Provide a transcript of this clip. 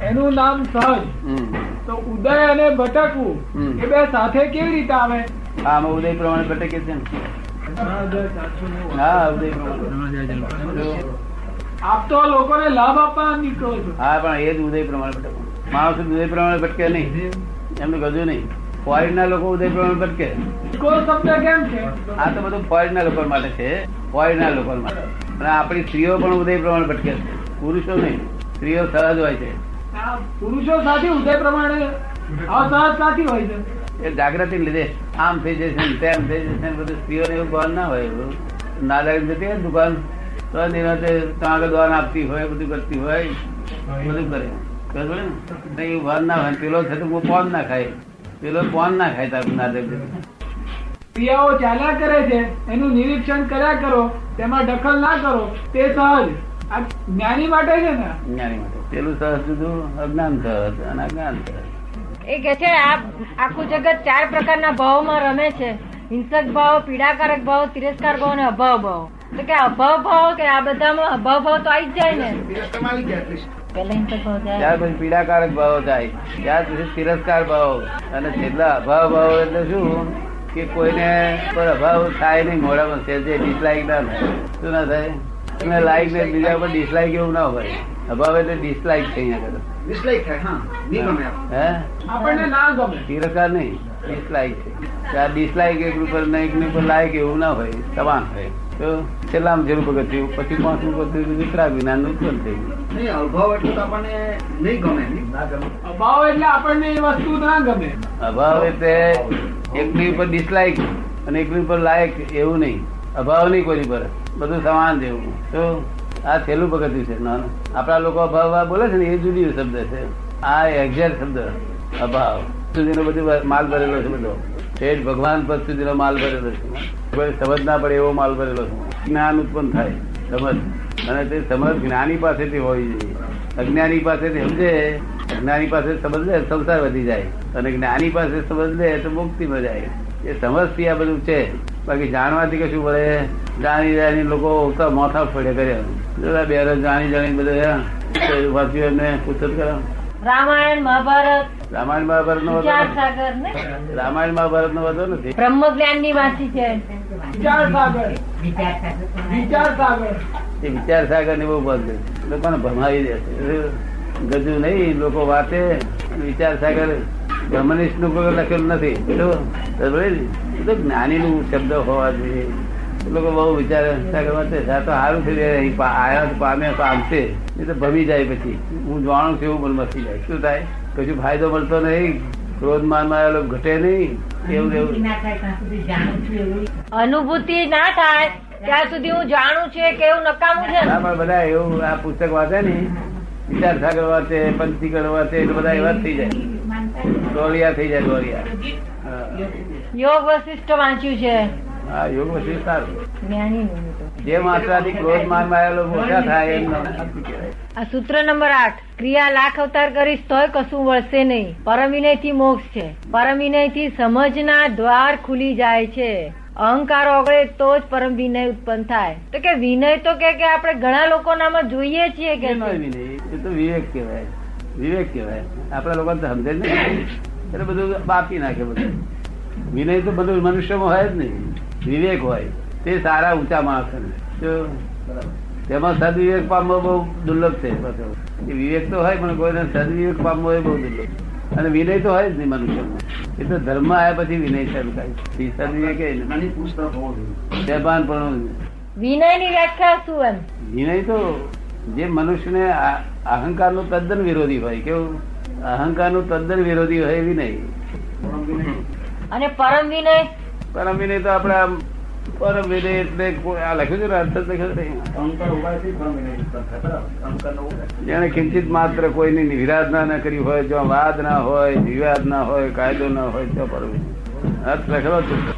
એનું નામ સહજ તો ઉદય અને ભટકવું એ બે સાથે કેવી રીતે આવે? હા આમાં ઉદય પ્રમાણે ભટકે છે હા ઉદય પ્રમાણે. આપ તો લોકોને લાભ આપવા નીકળો છો. હા પણ એ જ ઉદય પ્રમાણે ભટકવું. માણસ ઉદય પ્રમાણે ભટકે નહીં. એમને કહ્યું નહીં. ફોરેન ના લોકો ઉદય પ્રમાણે ભટકે. શબ્દ કેમ છે? આ તો બધું ફોરેન ના લોકો માટે છે. ફોરેન ના લોકો માટે. અને આપણી સ્ત્રીઓ પણ ઉદય પ્રમાણે ભટકે છે. પુરુષો નહીં સ્ત્રીઓ સહજ હોય છે. પુરુષો સાથે ઉદય પ્રમાણે અસહજ સાથી હોય છે. એ જાગૃતિ લીધે આમ થઈ જશે તેમ થઈ જશે બધું સ્ત્રીઓને એવું ભાન ના હોય એવું નાદારી જતી હોય દુકાન. તો નિરાંતે ત્યાં દોન આપતી હોય બધું કરતી હોય બધું કરે. ને? એવું ભાન ના હોય. પેલો છે તો પોન ના ખાય. પેલો પોન ના ખાય તારું ના જતી ક્રિયાઓ ચાલ્યા કરે છે એનું નિરીક્ષણ કર્યા કરો તેમાં દખલ ના કરો તે સહજ. જ્ઞાની માટે છે ને? જ્ઞાની માટે. પેલું સહજ જુદું અજ્ઞાન સહજ અને અજ્ઞાન એ કે છે આખું જગત ચાર પ્રકારના ભાવમાં રમે છે. હિંસક ભાવ પીડાકારક ભાવ તિરસ્કાર ભાવ અને અભાવ ભાવ. તો કે અભાવ ભાવ કે આ બધામાં અભાવ ભાવ તો આવી જ જાય ને? પેલા હિંસક ભાવ જાય. ત્યાર પછી પીડાકારક ભાવો થાય ત્યાર પછી તિરસ્કાર ભાવ. અને છેલ્લા અભાવ ભાવ એટલે શું? કે કોઈને પર અભાવ થાય નહીં મોઢામાં છે જે ડિસલાઈક ના થાય. શું ના થાય? તમે લાઈક ને બીજા પર ડિસલાઈક એવું ના હોય. અભાવે તો ડિસલાઈક છે અહીંયા આગળ ડિસલાઈક થાય હા. નહીં ગમે આપણને. હે? આપણને ના ગમે. તિરસ્કાર નહીં. ડિસલાઈક છે. ત્યાં ડિસલાઈક એક ઉપર ને એક ઉપર લાયક એવું ના હોય સમાન હોય. તો છેલ્લામાં જેવું પગથિયું. પછી પાંચમું પગથિયું વિતરાગ વિજ્ઞાન ઉત્પન્ન થઈ ગયું. નહીં અભાવ એટલે તો આપણને નહીં ગમે ના ગમે. અભાવ એટલે આપણને એ વસ્તુ ના ગમે. અભાવ એટલે એકની ઉપર ડિસલાઈક અને એકની ઉપર લાયક એવું નહીં. અભાવ નહીં કોઈની પર. બધું સમાન જેવું તો આ છેલ્લું પગથિયું છે. આપણા લોકો અભાવ બોલે છે ને, એ જુદી શબ્દ છે. આ એક્ઝેક્ટ શબ્દ, અભાવ. સુધીનો બધું માલ ભરેલો છે બધો. શેઠ ભગવાન પદ સુધીનો માલ ભરેલો છે. સમજ ના પડે એવો માલ ભરેલો છે. જ્ઞાન ઉત્પન્ન થાય, સમજ. અને તે સમજ જ્ઞાની પાસેથી હોવી જોઈએ અજ્ઞાની પાસેથી સમજે અજ્ઞાની પાસે સમજ લે સંસાર વધી જાય. અને જ્ઞાની પાસે સમજ લે તો મુક્તિ જાય એ સમજથી આ બધું છે. બાકી જાણવાથી કશું પડે જાણી જાણી લોકો ઉતા મોથા ફોડે કર્યા. જોડા બે જાણી જાણી બધા વાંચ્યું એમને કરો રામાયણ મહાભારત રામાયણ મહાભારત નો? રામાયણ મહાભારત નો વધુ નથી. બ્રહ્મ જ્ઞાનની વાંચી છે. વિચાર સાગર વિચાર સાગર એ વિચાર સાગર ને બહુ બંધ લોકોને ભમાવી દે છે. ગજુ નહીં લોકો વાતે વિચાર સાગર બ્રહ્મનિષ્ઠનું કોઈ લખેલું નથી? તો જ્ઞાની નું શબ્દ હોવા જોઈએ. લોકો બહુ વિચાર સાગર વાંચે છે આ તો સારું પા- આયા પામે તો આમશે એ તો ભમી જાય પછી. હું જાણું છું એવું મન મસી જાય. શું થાય? કશું ફાયદો મળતો નહીં ક્રોધ માનમાં આવેલો ઘટે નહીં એવું એવું. અનુભૂતિ ના થાય ત્યાં સુધી હું જાણું છે કે એવું નકામું છે. બધા એવું આ પુસ્તક વાંચે ને વિચાર સાગર વાંચે પંચીકરણ વાંચે એટલે બધા એવા થઈ જાય. ગોળિયા થઈ જાય ગોળિયા. યોગ વશિષ્ઠ વાંચ્યું છે. હા યોગ વશિષ્ઠ સારું. જે માત્રાથી ક્રોધ માનમાં મોટા થાય એમ આ સૂત્ર નંબર આઠ ક્રિયા લાખ અવતાર કરીશ તોય કશું વળશે નહીં. પરમ વિનયથી મોક્ષ છે. પરમ વિનયથી સમજના દ્વાર ખુલી જાય છે. અહંકાર ઓગળે તો જ પરમ વિનય ઉત્પન્ન થાય. તો કે વિનય તો કે આપણે ઘણા લોકોનામાં જોઈએ છીએ કે વિનય. એ તો વિવેક કહેવાય. વિવેક કહેવાય. આપણા લોકો સમજે નહીં. એટલે બધું બાપી નાખે બધું. વિનય તો બધું મનુષ્યમાં હોય જ નહીં. વિવેક હોય. તે સારા ઊંચા માણસ તેમાં સદવિવેક પામવો બહુ દુર્લભ છે. વિવેક તો હોય પણ કોઈને સદવિવેક પામવો એ બહુ દુર્લભ અને વિનય તો હોય જ નહીં મનુષ્ય. એ તો ધર્મ આવ્યા પછી વિનય શરૂ થાય. વિનય. ની વ્યાખ્યા શું એમ? વિનય તો જે મનુષ્યને અહંકારનું તદ્દન વિરોધી હોય કેવું? અહંકારનું તદ્દન વિરોધી હોય વિનય. અને પરમ વિનય? પરમ વિનય તો આપણે આમ પરમ વિનય એટલે કોઈ- આ લખ્યું છે ને અર્થ લખ્યો. જેને કિંચિત માત્ર કોઈની વિરાધના ના કરી હોય જો વાદ ના હોય વિવાદ ના હોય કાયદો ના હોય તો પરમ. અર્થ લખેલો છે